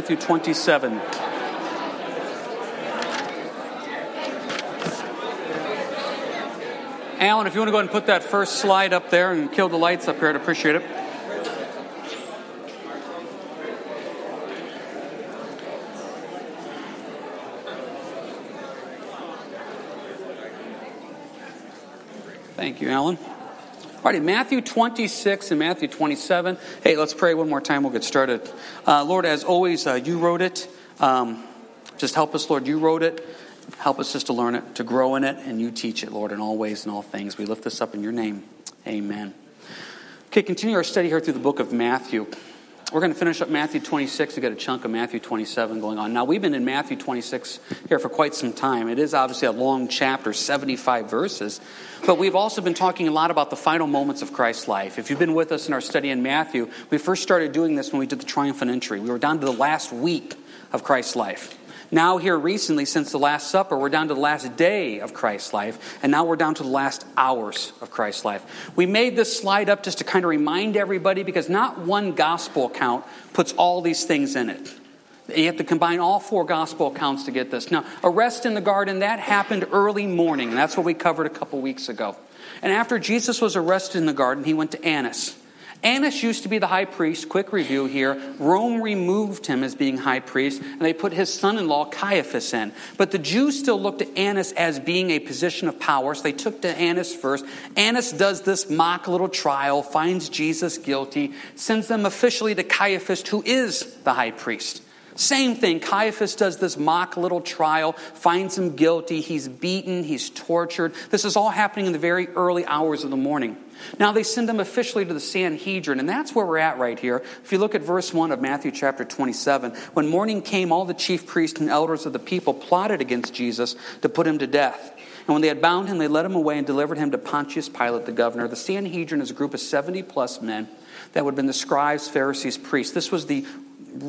Matthew 27. Alan, if you want to go ahead and put that first slide up there and kill the lights up here, I'd appreciate it. Thank you, Alan. All righty, Matthew 26 and Matthew 27. Hey, let's pray one more time. We'll get started. Uh, Lord, as always, uh, you wrote it. Um, just help us, Lord. You wrote it. Help us just to learn it, to grow in it, and you teach it, Lord, in all ways and all things. We lift this up in your name. Amen. Okay, continue our study here through the book of Matthew. We're going to finish up Matthew 26. We've got a chunk of Matthew 27 going on. Now, we've been in Matthew 26 here for quite some time. It is obviously a long chapter, 75 verses. But we've also been talking a lot about the final moments of Christ's life. If you've been with us in our study in Matthew, we first started doing this when we did the triumphant entry. We were down to the last week of Christ's life. Now, here recently, since the Last Supper, we're down to the last day of Christ's life, and now we're down to the last hours of Christ's life. We made this slide up just to kind of remind everybody because not one gospel account puts all these things in it. You have to combine all four gospel accounts to get this. Now, arrest in the garden, that happened early morning, that's what we covered a couple weeks ago. And after Jesus was arrested in the garden, he went to Annas. Annas used to be the high priest. Quick review here. Rome removed him as being high priest, and they put his son in law Caiaphas in. But the Jews still looked at Annas as being a position of power, so they took to Annas first. Annas does this mock little trial, finds Jesus guilty, sends them officially to Caiaphas, who is the high priest. Same thing. Caiaphas does this mock little trial, finds him guilty. He's beaten, he's tortured. This is all happening in the very early hours of the morning. Now they send him officially to the Sanhedrin, and that's where we're at right here. If you look at verse 1 of Matthew chapter 27, when morning came, all the chief priests and elders of the people plotted against Jesus to put him to death. And when they had bound him, they led him away and delivered him to Pontius Pilate, the governor. The Sanhedrin is a group of 70 plus men that would have been the scribes, Pharisees, priests. This was the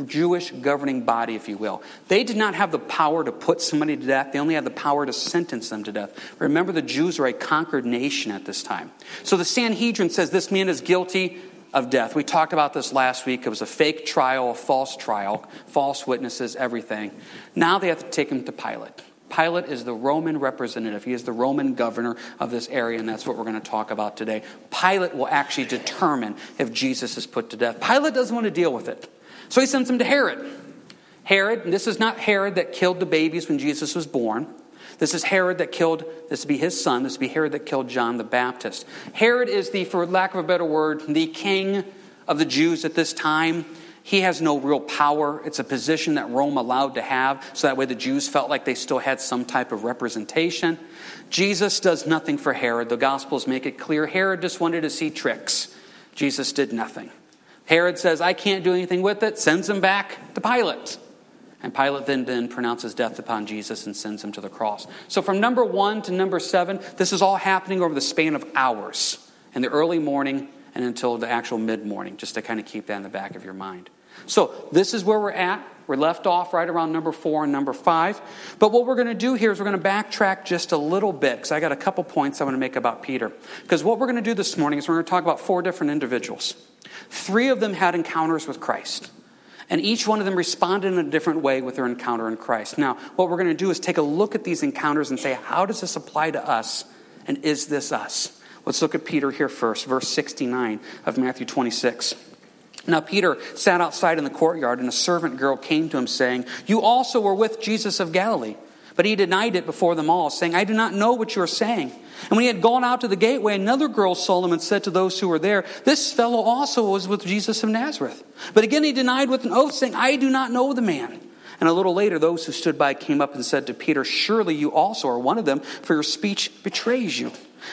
Jewish governing body, if you will. They did not have the power to put somebody to death, they only had the power to sentence them to death. Remember, the Jews are a conquered nation at this time. So the Sanhedrin says this man is guilty of death. We talked about this last week. It was a fake trial, a false trial, false witnesses, everything. Now they have to take him to Pilate. Pilate is the Roman representative. He is the Roman governor of this area, and that's what we're going to talk about today. Pilate will actually determine if Jesus is put to death. Pilate doesn't want to deal with it. So he sends him to Herod. Herod, this is not Herod that killed the babies when Jesus was born. This is Herod that killed, this would be his son, this would be Herod that killed John the Baptist. Herod is the, for lack of a better word, the king of the Jews at this time. He has no real power. It's a position that Rome allowed to have, so that way the Jews felt like they still had some type of representation. Jesus does nothing for Herod. The Gospels make it clear Herod just wanted to see tricks. Jesus did nothing. Herod says, I can't do anything with it, sends him back to Pilate. And Pilate then, then pronounces death upon Jesus and sends him to the cross. So from number one to number seven, this is all happening over the span of hours in the early morning and until the actual mid morning, just to kind of keep that in the back of your mind. So this is where we're at. We're left off right around number four and number five. But what we're going to do here is we're going to backtrack just a little bit because I got a couple points I want to make about Peter. Because what we're going to do this morning is we're going to talk about four different individuals. Three of them had encounters with Christ. And each one of them responded in a different way with their encounter in Christ. Now, what we're going to do is take a look at these encounters and say, how does this apply to us? And is this us? Let's look at Peter here first, verse 69 of Matthew 26. Now, Peter sat outside in the courtyard, and a servant girl came to him, saying, You also were with Jesus of Galilee. But he denied it before them all, saying, I do not know what you are saying. And when he had gone out to the gateway, another girl saw him and said to those who were there, This fellow also was with Jesus of Nazareth. But again he denied with an oath, saying, I do not know the man. And a little later, those who stood by came up and said to Peter, Surely you also are one of them, for your speech betrays you.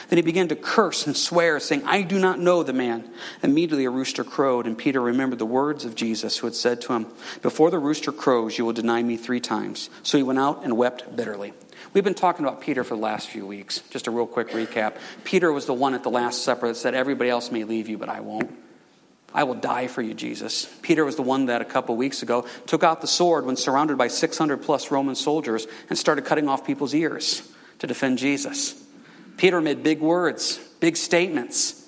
Then he began to curse and swear, saying, I do not know the man. Immediately a rooster crowed, and Peter remembered the words of Jesus, who had said to him, Before the rooster crows, you will deny me three times. So he went out and wept bitterly. We've been talking about Peter for the last few weeks. Just a real quick recap. Peter was the one at the Last Supper that said, Everybody else may leave you, but I won't. I will die for you, Jesus. Peter was the one that a couple weeks ago took out the sword when surrounded by 600 plus Roman soldiers and started cutting off people's ears to defend Jesus. Peter made big words, big statements.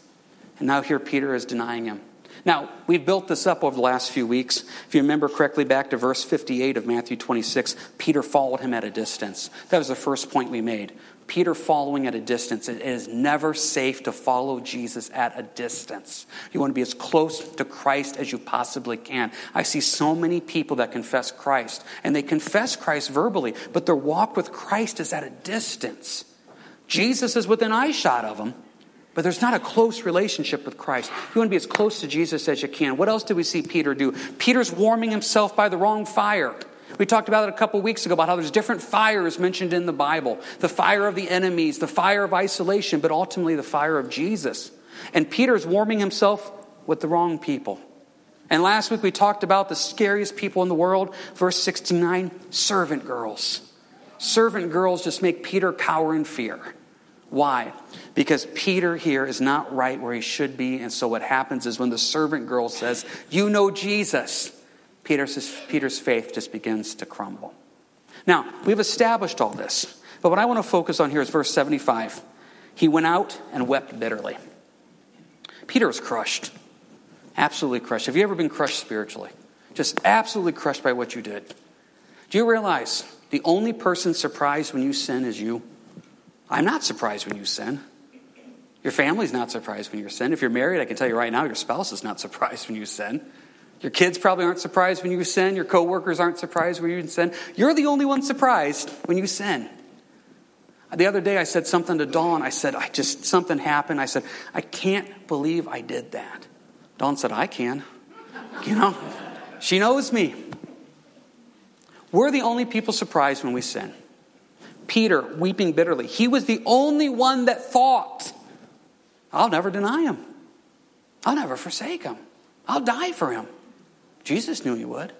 And now here Peter is denying him. Now, we've built this up over the last few weeks. If you remember correctly, back to verse 58 of Matthew 26, Peter followed him at a distance. That was the first point we made. Peter following at a distance. It is never safe to follow Jesus at a distance. You want to be as close to Christ as you possibly can. I see so many people that confess Christ, and they confess Christ verbally, but their walk with Christ is at a distance. Jesus is within eyeshot of them, but there's not a close relationship with Christ. You want to be as close to Jesus as you can. What else do we see Peter do? Peter's warming himself by the wrong fire. We talked about it a couple weeks ago about how there's different fires mentioned in the Bible the fire of the enemies, the fire of isolation, but ultimately the fire of Jesus. And Peter's warming himself with the wrong people. And last week we talked about the scariest people in the world. Verse 69 servant girls. Servant girls just make Peter cower in fear. Why? Because Peter here is not right where he should be. And so what happens is when the servant girl says, You know Jesus, Peter's, Peter's faith just begins to crumble. Now, we've established all this. But what I want to focus on here is verse 75. He went out and wept bitterly. Peter was crushed. Absolutely crushed. Have you ever been crushed spiritually? Just absolutely crushed by what you did. Do you realize the only person surprised when you sin is you? I'm not surprised when you sin. Your family's not surprised when you sin. If you're married, I can tell you right now, your spouse is not surprised when you sin. Your kids probably aren't surprised when you sin. Your coworkers aren't surprised when you sin. You're the only one surprised when you sin. The other day, I said something to Dawn. I said, I just, something happened. I said, I can't believe I did that. Dawn said, I can. You know, she knows me. We're the only people surprised when we sin. Peter weeping bitterly. He was the only one that thought, I'll never deny him. I'll never forsake him. I'll die for him. Jesus knew he would.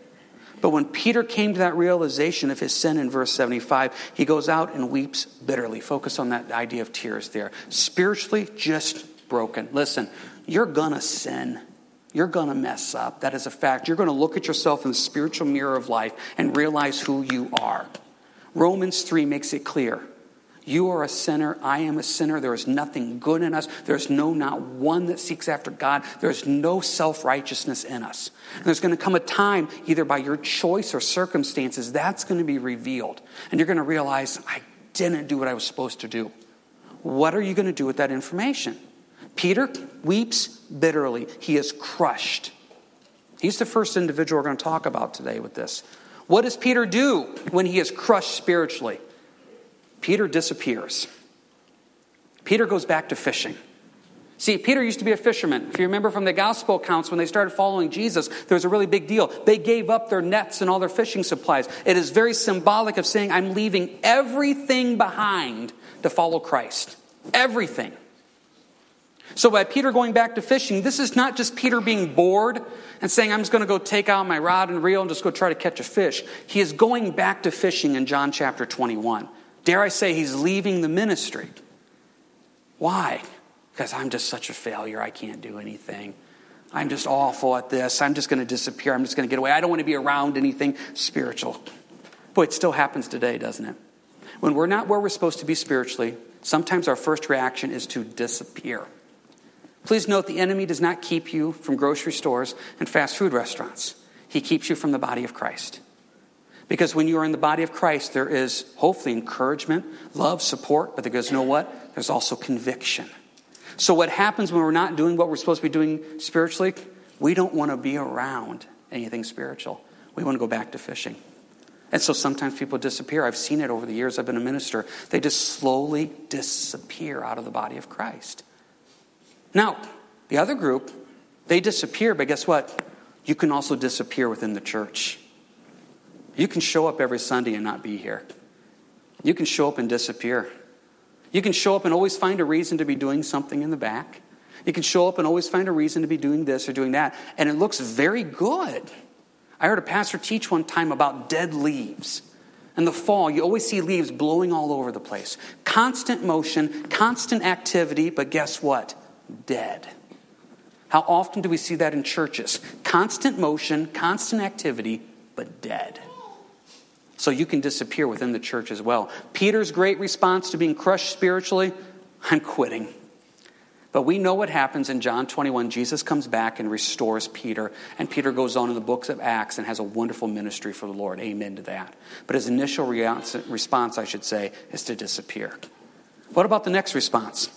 But when Peter came to that realization of his sin in verse 75, he goes out and weeps bitterly. Focus on that idea of tears there. Spiritually, just broken. Listen, you're going to sin. You're going to mess up. That is a fact. You're going to look at yourself in the spiritual mirror of life and realize who you are. Romans 3 makes it clear. You are a sinner. I am a sinner. There is nothing good in us. There's no, not one that seeks after God. There's no self righteousness in us. And there's going to come a time, either by your choice or circumstances, that's going to be revealed. And you're going to realize, I didn't do what I was supposed to do. What are you going to do with that information? Peter weeps bitterly. He is crushed. He's the first individual we're going to talk about today with this. What does Peter do when he is crushed spiritually? Peter disappears. Peter goes back to fishing. See, Peter used to be a fisherman. If you remember from the gospel accounts, when they started following Jesus, there was a really big deal. They gave up their nets and all their fishing supplies. It is very symbolic of saying, I'm leaving everything behind to follow Christ. Everything. So, by Peter going back to fishing, this is not just Peter being bored and saying, I'm just going to go take out my rod and reel and just go try to catch a fish. He is going back to fishing in John chapter 21. Dare I say, he's leaving the ministry. Why? Because I'm just such a failure. I can't do anything. I'm just awful at this. I'm just going to disappear. I'm just going to get away. I don't want to be around anything spiritual. Boy, it still happens today, doesn't it? When we're not where we're supposed to be spiritually, sometimes our first reaction is to disappear. Please note the enemy does not keep you from grocery stores and fast food restaurants. He keeps you from the body of Christ. Because when you are in the body of Christ, there is hopefully encouragement, love, support, but there goes, you know what? There's also conviction. So, what happens when we're not doing what we're supposed to be doing spiritually? We don't want to be around anything spiritual. We want to go back to fishing. And so sometimes people disappear. I've seen it over the years I've been a minister. They just slowly disappear out of the body of Christ. Now, the other group, they disappear, but guess what? You can also disappear within the church. You can show up every Sunday and not be here. You can show up and disappear. You can show up and always find a reason to be doing something in the back. You can show up and always find a reason to be doing this or doing that, and it looks very good. I heard a pastor teach one time about dead leaves. In the fall, you always see leaves blowing all over the place. Constant motion, constant activity, but guess what? Dead. How often do we see that in churches? Constant motion, constant activity, but dead. So you can disappear within the church as well. Peter's great response to being crushed spiritually I'm quitting. But we know what happens in John 21. Jesus comes back and restores Peter, and Peter goes on in the books of Acts and has a wonderful ministry for the Lord. Amen to that. But his initial response, I should say, is to disappear. What about the next response?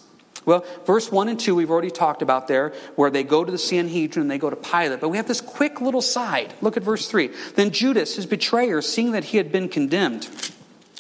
Well, verse 1 and 2, we've already talked about there, where they go to the Sanhedrin and they go to Pilate. But we have this quick little side. Look at verse 3. Then Judas, his betrayer, seeing that he had been condemned,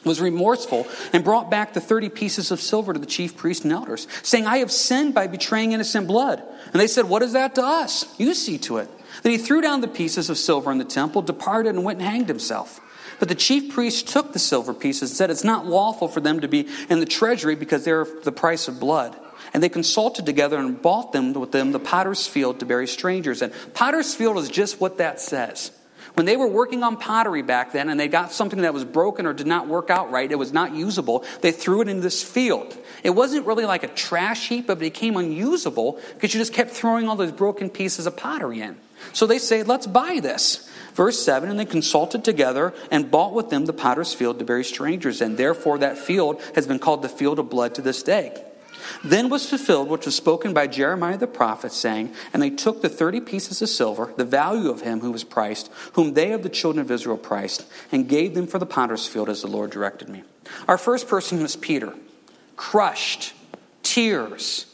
was remorseful and brought back the 30 pieces of silver to the chief priests and elders, saying, I have sinned by betraying innocent blood. And they said, What is that to us? You see to it. Then he threw down the pieces of silver in the temple, departed, and went and hanged himself. But the chief priests took the silver pieces and said, It's not lawful for them to be in the treasury because they're the price of blood. And they consulted together and bought them with them the potter's field to bury strangers. And potter's field is just what that says. When they were working on pottery back then and they got something that was broken or did not work out right, it was not usable, they threw it in this field. It wasn't really like a trash heap, but it became unusable because you just kept throwing all those broken pieces of pottery in. So they say, let's buy this. Verse 7 And they consulted together and bought with them the potter's field to bury strangers, and therefore that field has been called the field of blood to this day. Then was fulfilled which was spoken by Jeremiah the prophet, saying, And they took the thirty pieces of silver, the value of him who was priced, whom they of the children of Israel priced, and gave them for the potter's field as the Lord directed me. Our first person was Peter, crushed, tears,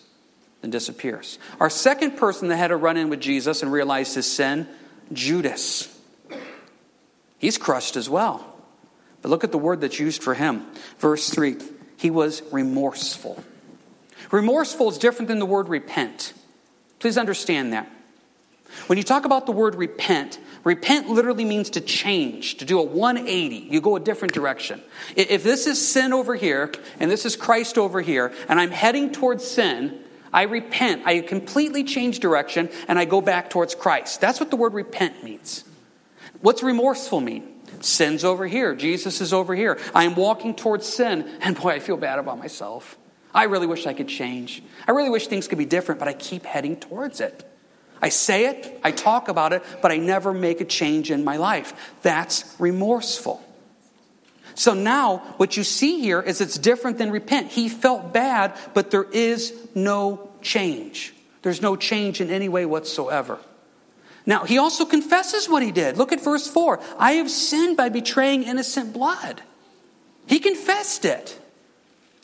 then disappears. Our second person that had a run in with Jesus and realized his sin, Judas. He's crushed as well. But look at the word that's used for him. Verse 3 he was remorseful. Remorseful is different than the word repent. Please understand that. When you talk about the word repent, repent literally means to change, to do a 180. You go a different direction. If this is sin over here and this is Christ over here, and I'm heading towards sin, I repent. I completely change direction and I go back towards Christ. That's what the word repent means. What's remorseful mean? Sin's over here. Jesus is over here. I am walking towards sin, and boy, I feel bad about myself. I really wish I could change. I really wish things could be different, but I keep heading towards it. I say it, I talk about it, but I never make a change in my life. That's remorseful. So now, what you see here is it's different than repent. He felt bad, but there is no change. There's no change in any way whatsoever. Now, he also confesses what he did. Look at verse 4. I have sinned by betraying innocent blood. He confessed it.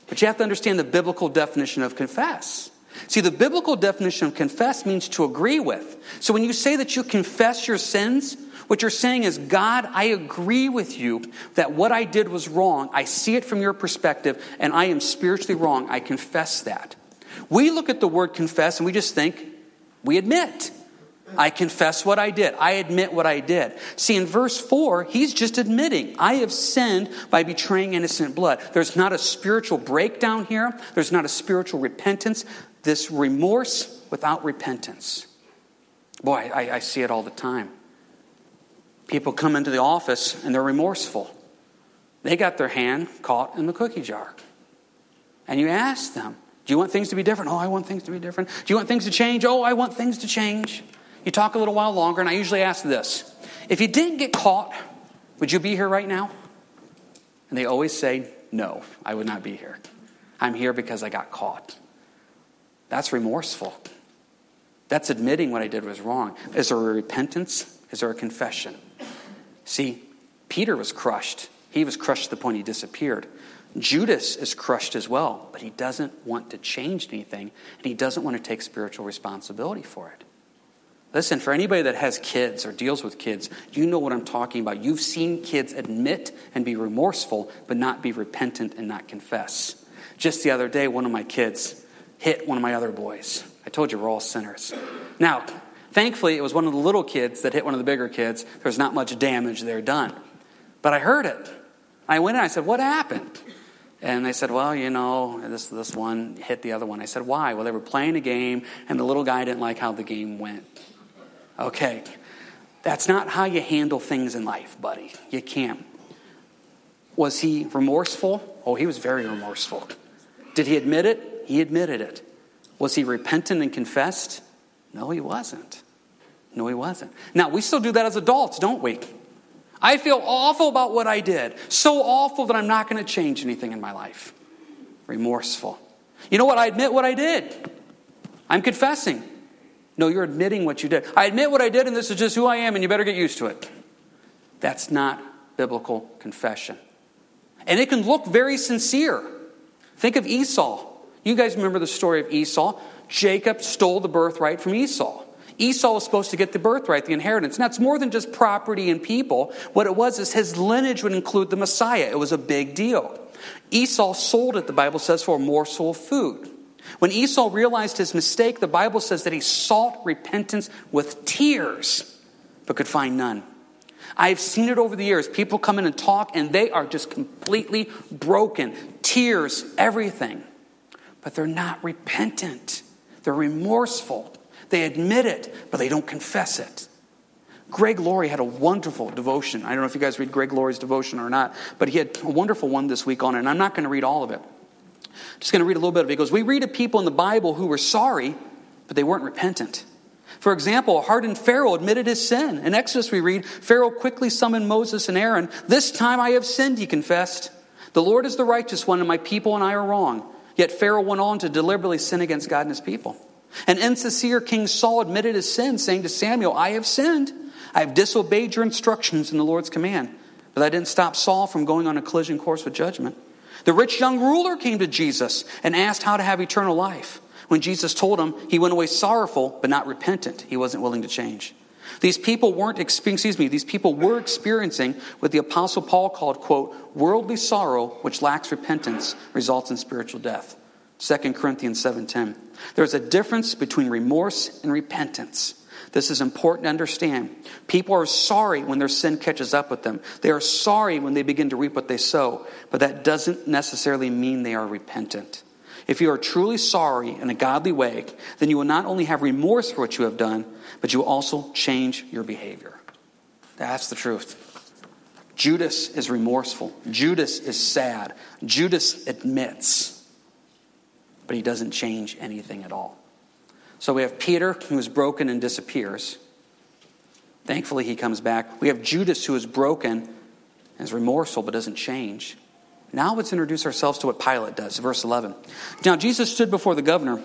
But you have to understand the biblical definition of confess. See, the biblical definition of confess means to agree with. So when you say that you confess your sins, what you're saying is, God, I agree with you that what I did was wrong. I see it from your perspective, and I am spiritually wrong. I confess that. We look at the word confess and we just think, we admit. I confess what I did. I admit what I did. See, in verse 4, he's just admitting, I have sinned by betraying innocent blood. There's not a spiritual breakdown here, there's not a spiritual repentance. This remorse without repentance. Boy, I, I see it all the time. People come into the office and they're remorseful. They got their hand caught in the cookie jar. And you ask them, Do you want things to be different? Oh, I want things to be different. Do you want things to change? Oh, I want things to change. You talk a little while longer, and I usually ask this If you didn't get caught, would you be here right now? And they always say, No, I would not be here. I'm here because I got caught. That's remorseful. That's admitting what I did was wrong. Is there a repentance? Is there a confession? See, Peter was crushed. He was crushed to the point he disappeared. Judas is crushed as well, but he doesn't want to change anything, and he doesn't want to take spiritual responsibility for it. Listen, for anybody that has kids or deals with kids, you know what I'm talking about. You've seen kids admit and be remorseful, but not be repentant and not confess. Just the other day, one of my kids hit one of my other boys. I told you we're all sinners. Now, thankfully, it was one of the little kids that hit one of the bigger kids. There's not much damage there done. But I heard it. I went in, I said, What happened? And they said, Well, you know, this, this one hit the other one. I said, Why? Well, they were playing a game, and the little guy didn't like how the game went. Okay. That's not how you handle things in life, buddy. You can't. Was he remorseful? Oh, he was very remorseful. Did he admit it? He admitted it. Was he repentant and confessed? No, he wasn't. No, he wasn't. Now, we still do that as adults, don't we? I feel awful about what I did. So awful that I'm not going to change anything in my life. Remorseful. You know what? I admit what I did. I'm confessing. No, you're admitting what you did. I admit what I did, and this is just who I am, and you better get used to it. That's not biblical confession. And it can look very sincere. Think of Esau. You guys remember the story of Esau? Jacob stole the birthright from Esau. Esau was supposed to get the birthright, the inheritance. Now, it's more than just property and people. What it was is his lineage would include the Messiah. It was a big deal. Esau sold it, the Bible says, for a morsel of food. When Esau realized his mistake, the Bible says that he sought repentance with tears, but could find none. I've seen it over the years. People come in and talk, and they are just completely broken. Tears, everything. But they're not repentant, they're remorseful. They admit it, but they don't confess it. Greg Laurie had a wonderful devotion. I don't know if you guys read Greg Laurie's devotion or not, but he had a wonderful one this week on it, and I'm not going to read all of it. I'm just going to read a little bit of it. He goes, We read of people in the Bible who were sorry, but they weren't repentant. For example, a hardened Pharaoh admitted his sin. In Exodus, we read, Pharaoh quickly summoned Moses and Aaron. This time I have sinned, he confessed. The Lord is the righteous one, and my people and I are wrong. Yet Pharaoh went on to deliberately sin against God and his people. And insincere King Saul admitted his sin, saying to Samuel, I have sinned. I have disobeyed your instructions and the Lord's command. But that didn't stop Saul from going on a collision course with judgment. The rich young ruler came to Jesus and asked how to have eternal life. When Jesus told him, he went away sorrowful, but not repentant. He wasn't willing to change. These people weren't, excuse me, these people were experiencing what the Apostle Paul called, quote, worldly sorrow, which lacks repentance, results in spiritual death. 2 Corinthians 7.10. There's a difference between remorse and repentance. This is important to understand. People are sorry when their sin catches up with them. They are sorry when they begin to reap what they sow, but that doesn't necessarily mean they are repentant. If you are truly sorry in a godly way, then you will not only have remorse for what you have done, but you will also change your behavior. That's the truth. Judas is remorseful. Judas is sad. Judas admits, but he doesn't change anything at all. So we have Peter, who is broken and disappears. Thankfully, he comes back. We have Judas, who is broken is remorseful but doesn't change. Now let's introduce ourselves to what Pilate does. Verse 11. Now Jesus stood before the governor,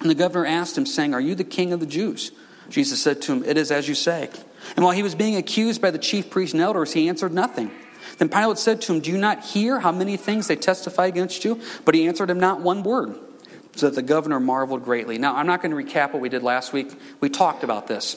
and the governor asked him, saying, Are you the king of the Jews? Jesus said to him, It is as you say. And while he was being accused by the chief priests and elders, he answered nothing. Then Pilate said to him, Do you not hear how many things they testify against you? But he answered him not one word, so that the governor marveled greatly. Now, I'm not going to recap what we did last week. We talked about this.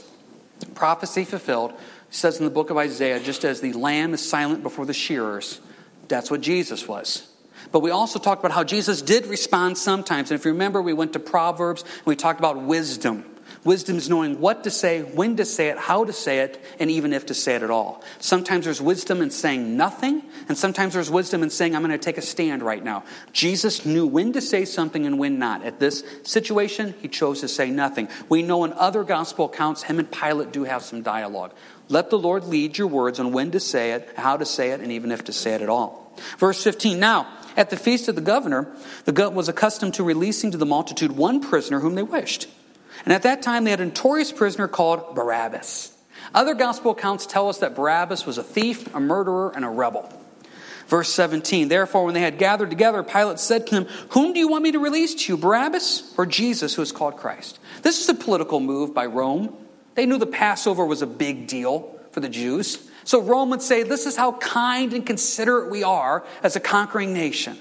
Prophecy fulfilled says in the book of Isaiah, just as the lamb is silent before the shearers, that's what Jesus was. But we also talked about how Jesus did respond sometimes. And if you remember, we went to Proverbs and we talked about wisdom. Wisdom is knowing what to say, when to say it, how to say it, and even if to say it at all. Sometimes there's wisdom in saying nothing, and sometimes there's wisdom in saying, I'm going to take a stand right now. Jesus knew when to say something and when not. At this situation, he chose to say nothing. We know in other gospel accounts, him and Pilate do have some dialogue. Let the Lord lead your words on when to say it, how to say it, and even if to say it at all. Verse 15 Now, at the feast of the governor, the governor was accustomed to releasing to the multitude one prisoner whom they wished. And at that time, they had a notorious prisoner called Barabbas. Other gospel accounts tell us that Barabbas was a thief, a murderer, and a rebel. Verse 17 Therefore, when they had gathered together, Pilate said to them, Whom do you want me to release to you, Barabbas or Jesus, who is called Christ? This is a political move by Rome. They knew the Passover was a big deal for the Jews. So Rome would say, This is how kind and considerate we are as a conquering nation.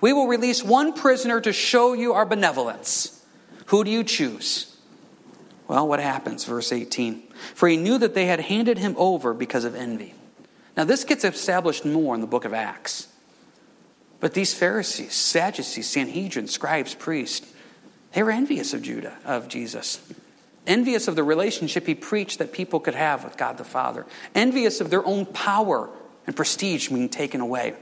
We will release one prisoner to show you our benevolence. Who do you choose? Well, what happens? Verse 18. For he knew that they had handed him over because of envy. Now, this gets established more in the book of Acts. But these Pharisees, Sadducees, Sanhedrin, scribes, priests, they were envious of Judah, of Jesus envious of the relationship he preached that people could have with God the Father, envious of their own power and prestige being taken away.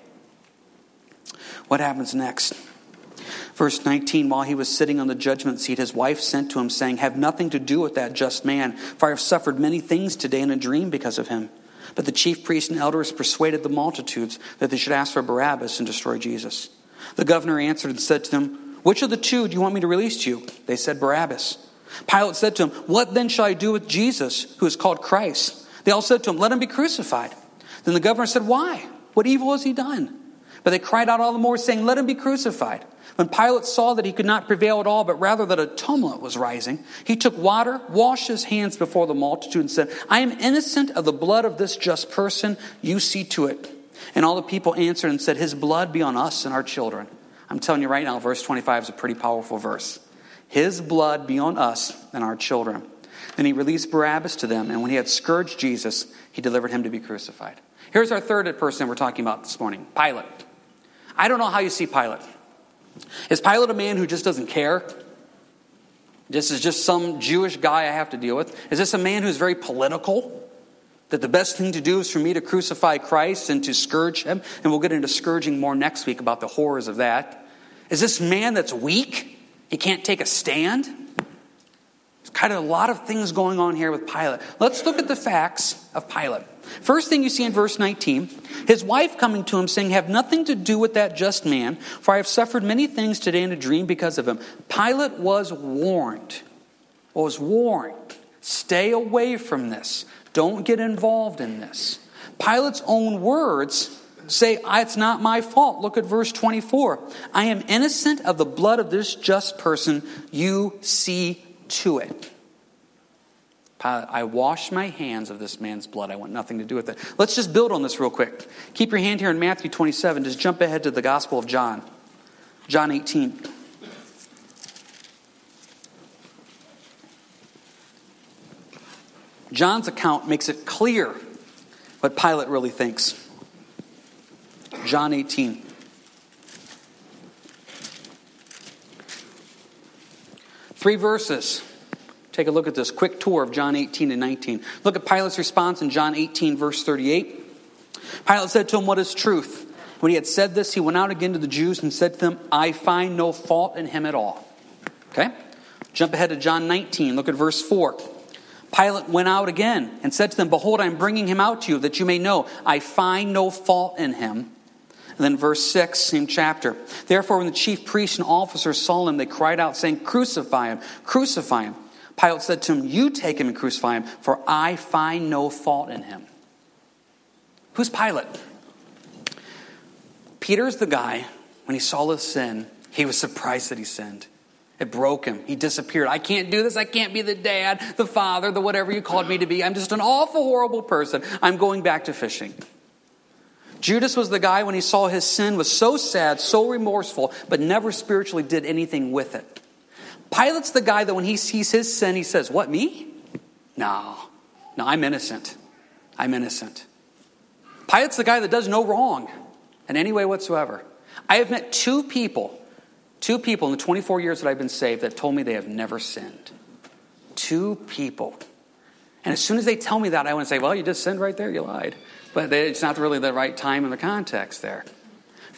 What happens next? Verse 19 While he was sitting on the judgment seat, his wife sent to him, saying, Have nothing to do with that just man, for I have suffered many things today in a dream because of him. But the chief priests and elders persuaded the multitudes that they should ask for Barabbas and destroy Jesus. The governor answered and said to them, Which of the two do you want me to release to you? They said, Barabbas. Pilate said to him, What then shall I do with Jesus, who is called Christ? They all said to him, Let him be crucified. Then the governor said, Why? What evil has he done? But they cried out all the more, saying, Let him be crucified. When Pilate saw that he could not prevail at all, but rather that a tumult was rising, he took water, washed his hands before the multitude, and said, I am innocent of the blood of this just person. You see to it. And all the people answered and said, His blood be on us and our children. I'm telling you right now, verse 25 is a pretty powerful verse. His blood be on us and our children. Then he released Barabbas to them, and when he had scourged Jesus, he delivered him to be crucified. Here's our third person we're talking about this morning Pilate. I don't know how you see Pilate. Is Pilate a man who just doesn't care? This is just some Jewish guy I have to deal with. Is this a man who's very political? That the best thing to do is for me to crucify Christ and to scourge him? And we'll get into scourging more next week about the horrors of that. Is this man that's weak? He can't take a stand? There's kind of a lot of things going on here with Pilate. Let's look at the facts of Pilate. First thing you see in verse 19 his wife coming to him saying, Have nothing to do with that just man, for I have suffered many things today in a dream because of him. Pilate was warned, was warned, stay away from this. Don't get involved in this. Pilate's own words say, ah, It's not my fault. Look at verse 24. I am innocent of the blood of this just person. You see to it. I wash my hands of this man's blood. I want nothing to do with it. Let's just build on this real quick. Keep your hand here in Matthew 27. Just jump ahead to the Gospel of John, John 18. John's account makes it clear what Pilate really thinks. John 18. Three verses. Take a look at this quick tour of John 18 and 19. Look at Pilate's response in John 18, verse 38. Pilate said to him, What is truth? When he had said this, he went out again to the Jews and said to them, I find no fault in him at all. Okay? Jump ahead to John 19. Look at verse 4. Pilate went out again and said to them, Behold, I am bringing him out to you, that you may know I find no fault in him. And then verse 6, same chapter. Therefore, when the chief priests and officers saw him, they cried out, saying, Crucify him, crucify him. Pilate said to him, You take him and crucify him, for I find no fault in him. Who's Pilate? Peter's the guy, when he saw his sin, he was surprised that he sinned. It broke him. He disappeared. I can't do this. I can't be the dad, the father, the whatever you called me to be. I'm just an awful, horrible person. I'm going back to fishing. Judas was the guy when he saw his sin was so sad, so remorseful, but never spiritually did anything with it. Pilate's the guy that when he sees his sin, he says, What, me? No, no, I'm innocent. I'm innocent. Pilate's the guy that does no wrong in any way whatsoever. I have met two people, two people in the 24 years that I've been saved that told me they have never sinned. Two people. And as soon as they tell me that, I want to say, Well, you just sinned right there, you lied. But it's not really the right time and the context there.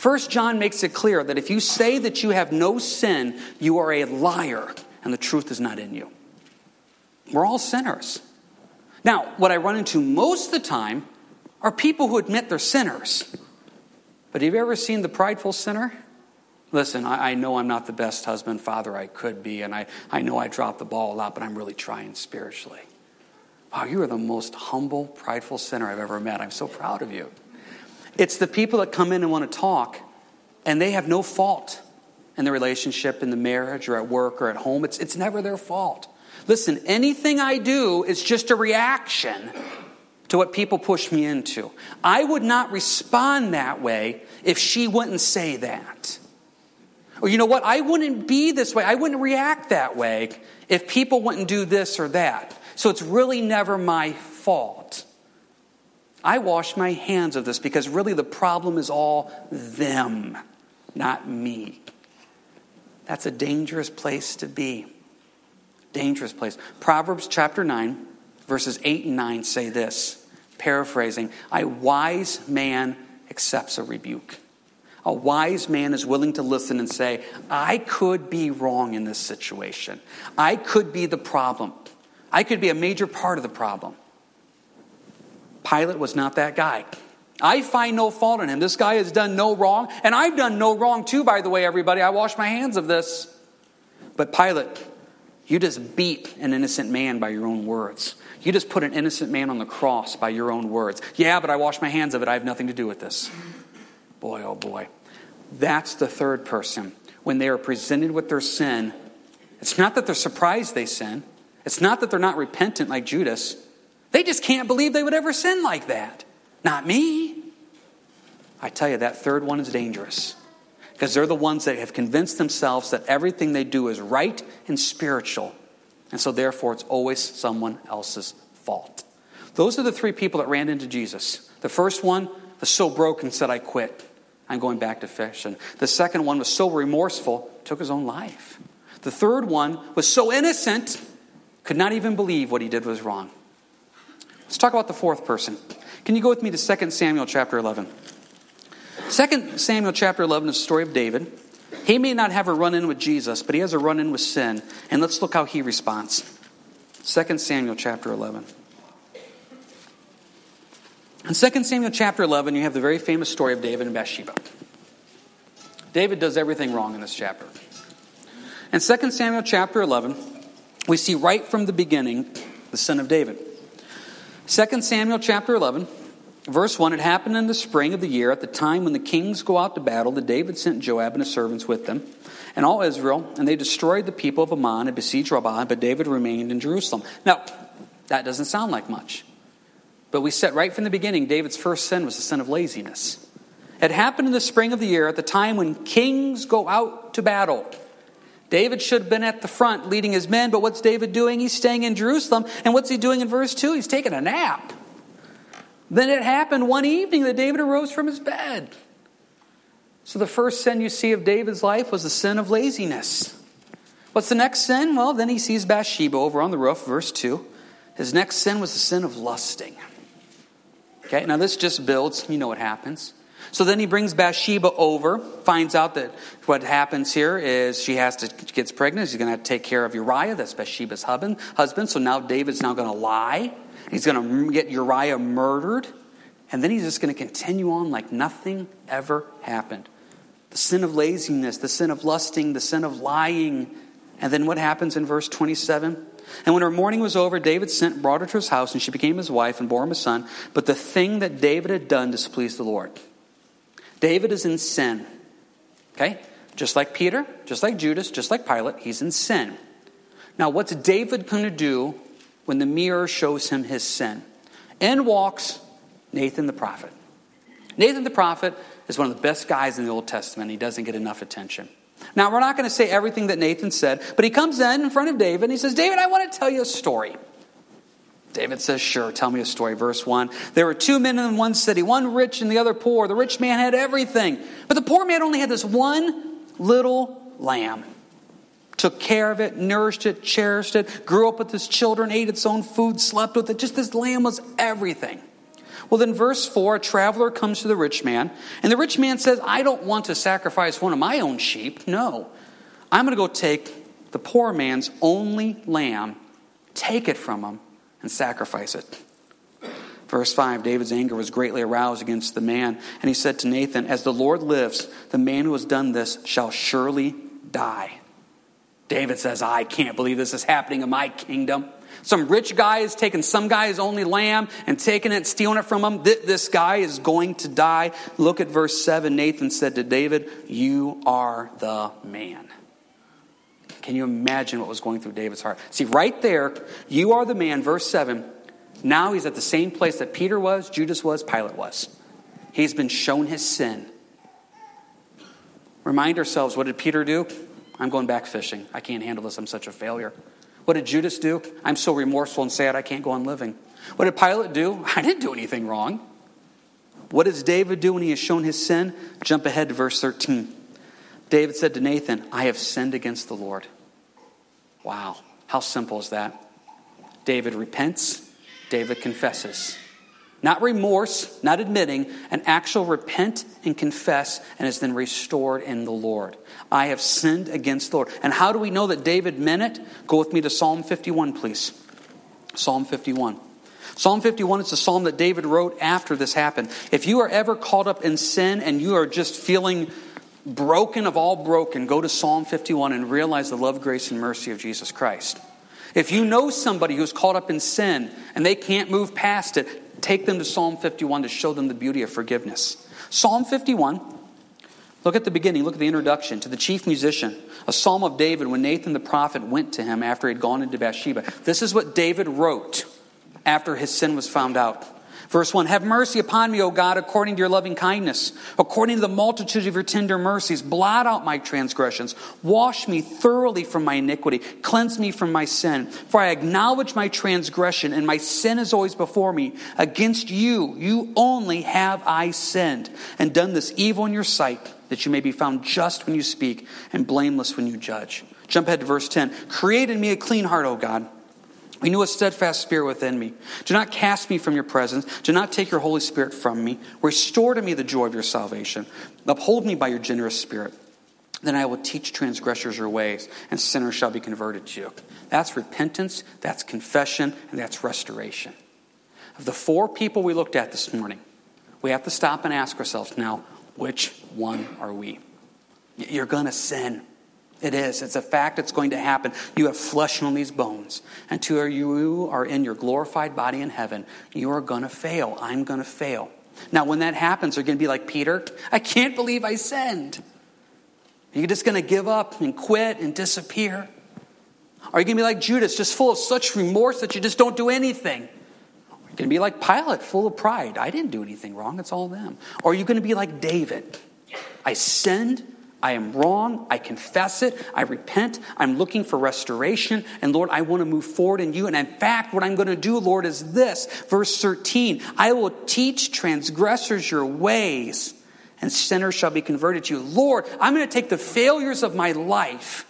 First John makes it clear that if you say that you have no sin, you are a liar and the truth is not in you. We're all sinners. Now, what I run into most of the time are people who admit they're sinners. But have you ever seen the prideful sinner? Listen, I, I, know I'm not the best husband, father I could be, and I, I know I drop the ball a lot, but I'm really trying spiritually. Wow, you are the most humble, prideful sinner I've ever met. I'm so proud of you. It's the people that come in and want to talk, and they have no fault in the relationship, in the marriage, or at work, or at home. It's, it's never their fault. Listen, anything I do is just a reaction to what people push me into. I would not respond that way if she wouldn't say that. Or you know what? I wouldn't be this way. I wouldn't react that way if people wouldn't do this or that. So it's really never my fault. I wash my hands of this because really the problem is all them, not me. That's a dangerous place to be. Dangerous place. Proverbs chapter 9, verses 8 and 9 say this, paraphrasing A wise man accepts a rebuke. A wise man is willing to listen and say, I could be wrong in this situation. I could be the problem. I could be a major part of the problem. Pilate was not that guy. I find no fault in him. This guy has done no wrong, and I've done no wrong too, by the way, everybody. I wash my hands of this. But Pilate, you just beat an innocent man by your own words. You just put an innocent man on the cross by your own words. Yeah, but I wash my hands of it. I have nothing to do with this. Boy, oh boy. That's the third person. When they are presented with their sin, it's not that they're surprised they sin, it's not that they're not repentant like Judas. They just can't believe they would ever sin like that. Not me. I tell you, that third one is dangerous because they're the ones that have convinced themselves that everything they do is right and spiritual. And so, therefore, it's always someone else's fault. Those are the three people that ran into Jesus. The first one was so broken, said, I quit. I'm going back to fish. And the second one was so remorseful, took his own life. The third one was so innocent, could not even believe what he did was wrong. Let's talk about the fourth person. Can you go with me to 2 Samuel chapter 11? 2 Samuel chapter 11 is the story of David. He may not have a run in with Jesus, but he has a run in with sin. And let's look how he responds. 2 Samuel chapter 11. In 2 Samuel chapter 11, you have the very famous story of David and Bathsheba. David does everything wrong in this chapter. In 2 Samuel chapter 11, we see right from the beginning the sin of David. 2 Samuel chapter 11, verse 1 It happened in the spring of the year, at the time when the kings go out to battle, that David sent Joab and his servants with them, and all Israel, and they destroyed the people of Ammon and besieged Rabbah, but David remained in Jerusalem. Now, that doesn't sound like much. But we said right from the beginning, David's first sin was the sin of laziness. It happened in the spring of the year, at the time when kings go out to battle. David should have been at the front leading his men, but what's David doing? He's staying in Jerusalem. And what's he doing in verse 2? He's taking a nap. Then it happened one evening that David arose from his bed. So the first sin you see of David's life was the sin of laziness. What's the next sin? Well, then he sees Bathsheba over on the roof, verse 2. His next sin was the sin of lusting. Okay, now this just builds, you know what happens. So then he brings Bathsheba over, finds out that what happens here is she has to gets pregnant. He's going to have to take care of Uriah. That's Bathsheba's husband. So now David's now going to lie. He's going to get Uriah murdered. And then he's just going to continue on like nothing ever happened. The sin of laziness, the sin of lusting, the sin of lying. And then what happens in verse 27? And when her mourning was over, David sent, brought her to his house, and she became his wife and bore him a son. But the thing that David had done displeased the Lord. David is in sin. Okay? Just like Peter, just like Judas, just like Pilate, he's in sin. Now, what's David going to do when the mirror shows him his sin? In walks Nathan the prophet. Nathan the prophet is one of the best guys in the Old Testament. He doesn't get enough attention. Now, we're not going to say everything that Nathan said, but he comes in in front of David and he says, David, I want to tell you a story. David says, Sure, tell me a story. Verse 1 There were two men in one city, one rich and the other poor. The rich man had everything, but the poor man only had this one little lamb. Took care of it, nourished it, cherished it, grew up with his children, ate its own food, slept with it. Just this lamb was everything. Well, then, verse 4 a traveler comes to the rich man, and the rich man says, I don't want to sacrifice one of my own sheep. No. I'm going to go take the poor man's only lamb, take it from him, and sacrifice it. Verse 5 David's anger was greatly aroused against the man, and he said to Nathan, As the Lord lives, the man who has done this shall surely die. David says, I can't believe this is happening in my kingdom. Some rich guy is taking some guy's only lamb and taking it, stealing it from him. This guy is going to die. Look at verse 7. Nathan said to David, You are the man. Can you imagine what was going through David's heart? See, right there, you are the man, verse 7. Now he's at the same place that Peter was, Judas was, Pilate was. He's been shown his sin. Remind ourselves what did Peter do? I'm going back fishing. I can't handle this. I'm such a failure. What did Judas do? I'm so remorseful and sad I can't go on living. What did Pilate do? I didn't do anything wrong. What does David do when he has shown his sin? Jump ahead to verse 13. David said to Nathan, I have sinned against the Lord. Wow, how simple is that? David repents, David confesses. Not remorse, not admitting, an actual repent and confess, and is then restored in the Lord. I have sinned against the Lord. And how do we know that David meant it? Go with me to Psalm 51, please. Psalm 51. Psalm 51 is the psalm that David wrote after this happened. If you are ever caught up in sin and you are just feeling broken of all broken, go to Psalm 51 and realize the love, grace, and mercy of Jesus Christ. If you know somebody who's caught up in sin and they can't move past it, take them to Psalm 51 to show them the beauty of forgiveness. Psalm 51, look at the beginning, look at the introduction to the chief musician, a psalm of David when Nathan the prophet went to him after he had gone into Bathsheba. This is what David wrote after his sin was found out. Verse 1 Have mercy upon me, O God, according to your loving kindness, according to the multitude of your tender mercies. Blot out my transgressions. Wash me thoroughly from my iniquity. Cleanse me from my sin. For I acknowledge my transgression, and my sin is always before me. Against you, you only have I sinned, and done this evil in your sight, that you may be found just when you speak, and blameless when you judge. Jump ahead to verse 10. Create in me a clean heart, O God Renew a steadfast spirit within me. Do not cast me from your presence. Do not take your Holy Spirit from me. Restore to me the joy of your salvation. Uphold me by your generous spirit. Then I will teach transgressors your ways, and sinners shall be converted to you. That's repentance, that's confession, and that's restoration. Of the four people we looked at this morning, we have to stop and ask ourselves now, which one are we? You're going to sin. It is. It's a fact. It's going to happen. You have flesh on these bones. Until you are in your glorified body in heaven, you are going to fail. I'm going to fail. Now, when that happens, you're going to be like Peter. I can't believe I sinned. Are you just going to give up and quit and disappear? Are you going to be like Judas, just full of such remorse that you just don't do anything? Are you going to be like Pilate, full of pride? I didn't do anything wrong. It's all them. Or are you going to be like David? I sinned. I am wrong. I confess it. I repent. I'm looking for restoration. And Lord, I want to move forward in you. And in fact, what I'm going to do, Lord, is this. Verse 13 I will teach transgressors your ways, and sinners shall be converted to you. Lord, I'm going to take the failures of my life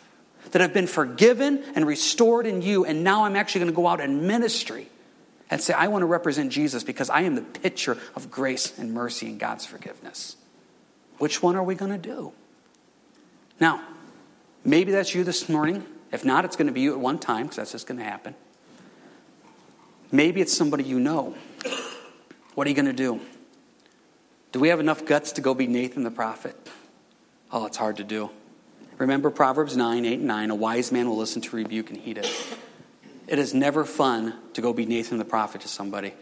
that have been forgiven and restored in you, and now I'm actually going to go out in ministry and say, I want to represent Jesus because I am the picture of grace and mercy and God's forgiveness. Which one are we going to do? Now, maybe that's you this morning. If not, it's going to be you at one time because that's just going to happen. Maybe it's somebody you know. What are you going to do? Do we have enough guts to go be Nathan the prophet? Oh, it's hard to do. Remember Proverbs 9, 8, and 9 a wise man will listen to rebuke and heed it. It is never fun to go be Nathan the prophet to somebody.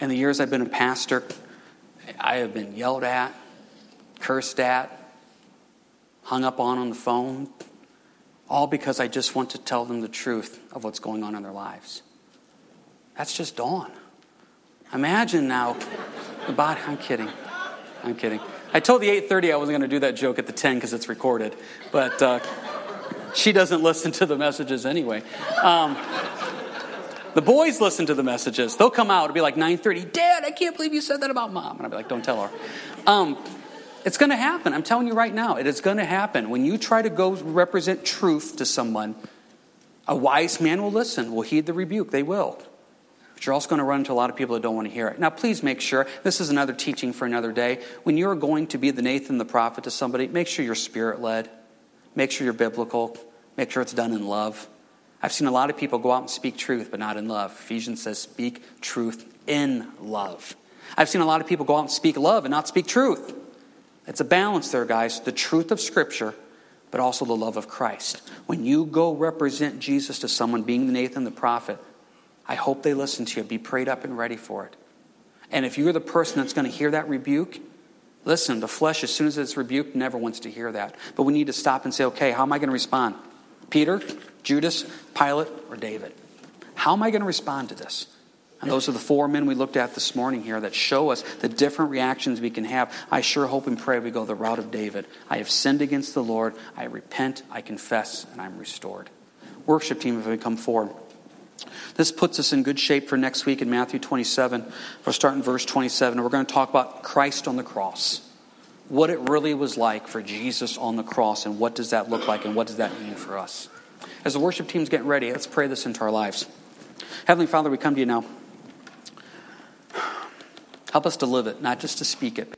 In the years I've been a pastor, I have been yelled at, cursed at, hung up on on the phone, all because I just want to tell them the truth of what's going on in their lives. That's just dawn. Imagine now about I'm kidding. I'm kidding. I told the 8:30 I wasn't going to do that joke at the 10 because it's recorded, but uh, she doesn't listen to the messages anyway. Um, the boys listen to the messages. They'll come out. It'll be like 9:30. Dad, I can't believe you said that about mom. And I'll be like, don't tell her. Um, it's going to happen. I'm telling you right now, it is going to happen. When you try to go represent truth to someone, a wise man will listen, will heed the rebuke. They will. But you're also going to run into a lot of people that don't want to hear it. Now, please make sure this is another teaching for another day. When you're going to be the Nathan the prophet to somebody, make sure you're spirit led, make sure you're biblical, make sure it's done in love. I've seen a lot of people go out and speak truth, but not in love. Ephesians says, speak truth in love. I've seen a lot of people go out and speak love and not speak truth. It's a balance there, guys. The truth of Scripture, but also the love of Christ. When you go represent Jesus to someone, being the Nathan the prophet, I hope they listen to you. Be prayed up and ready for it. And if you're the person that's going to hear that rebuke, listen, the flesh, as soon as it's rebuked, never wants to hear that. But we need to stop and say, okay, how am I going to respond? Peter, Judas, Pilate, or David? How am I going to respond to this? And those are the four men we looked at this morning here that show us the different reactions we can have. I sure hope and pray we go the route of David. I have sinned against the Lord. I repent, I confess, and I'm restored. Worship team, if we come forward. This puts us in good shape for next week in Matthew 27. We'll start in verse 27. And we're going to talk about Christ on the cross. What it really was like for Jesus on the cross, and what does that look like, and what does that mean for us? As the worship team's getting ready, let's pray this into our lives. Heavenly Father, we come to you now. Help us to live it, not just to speak it.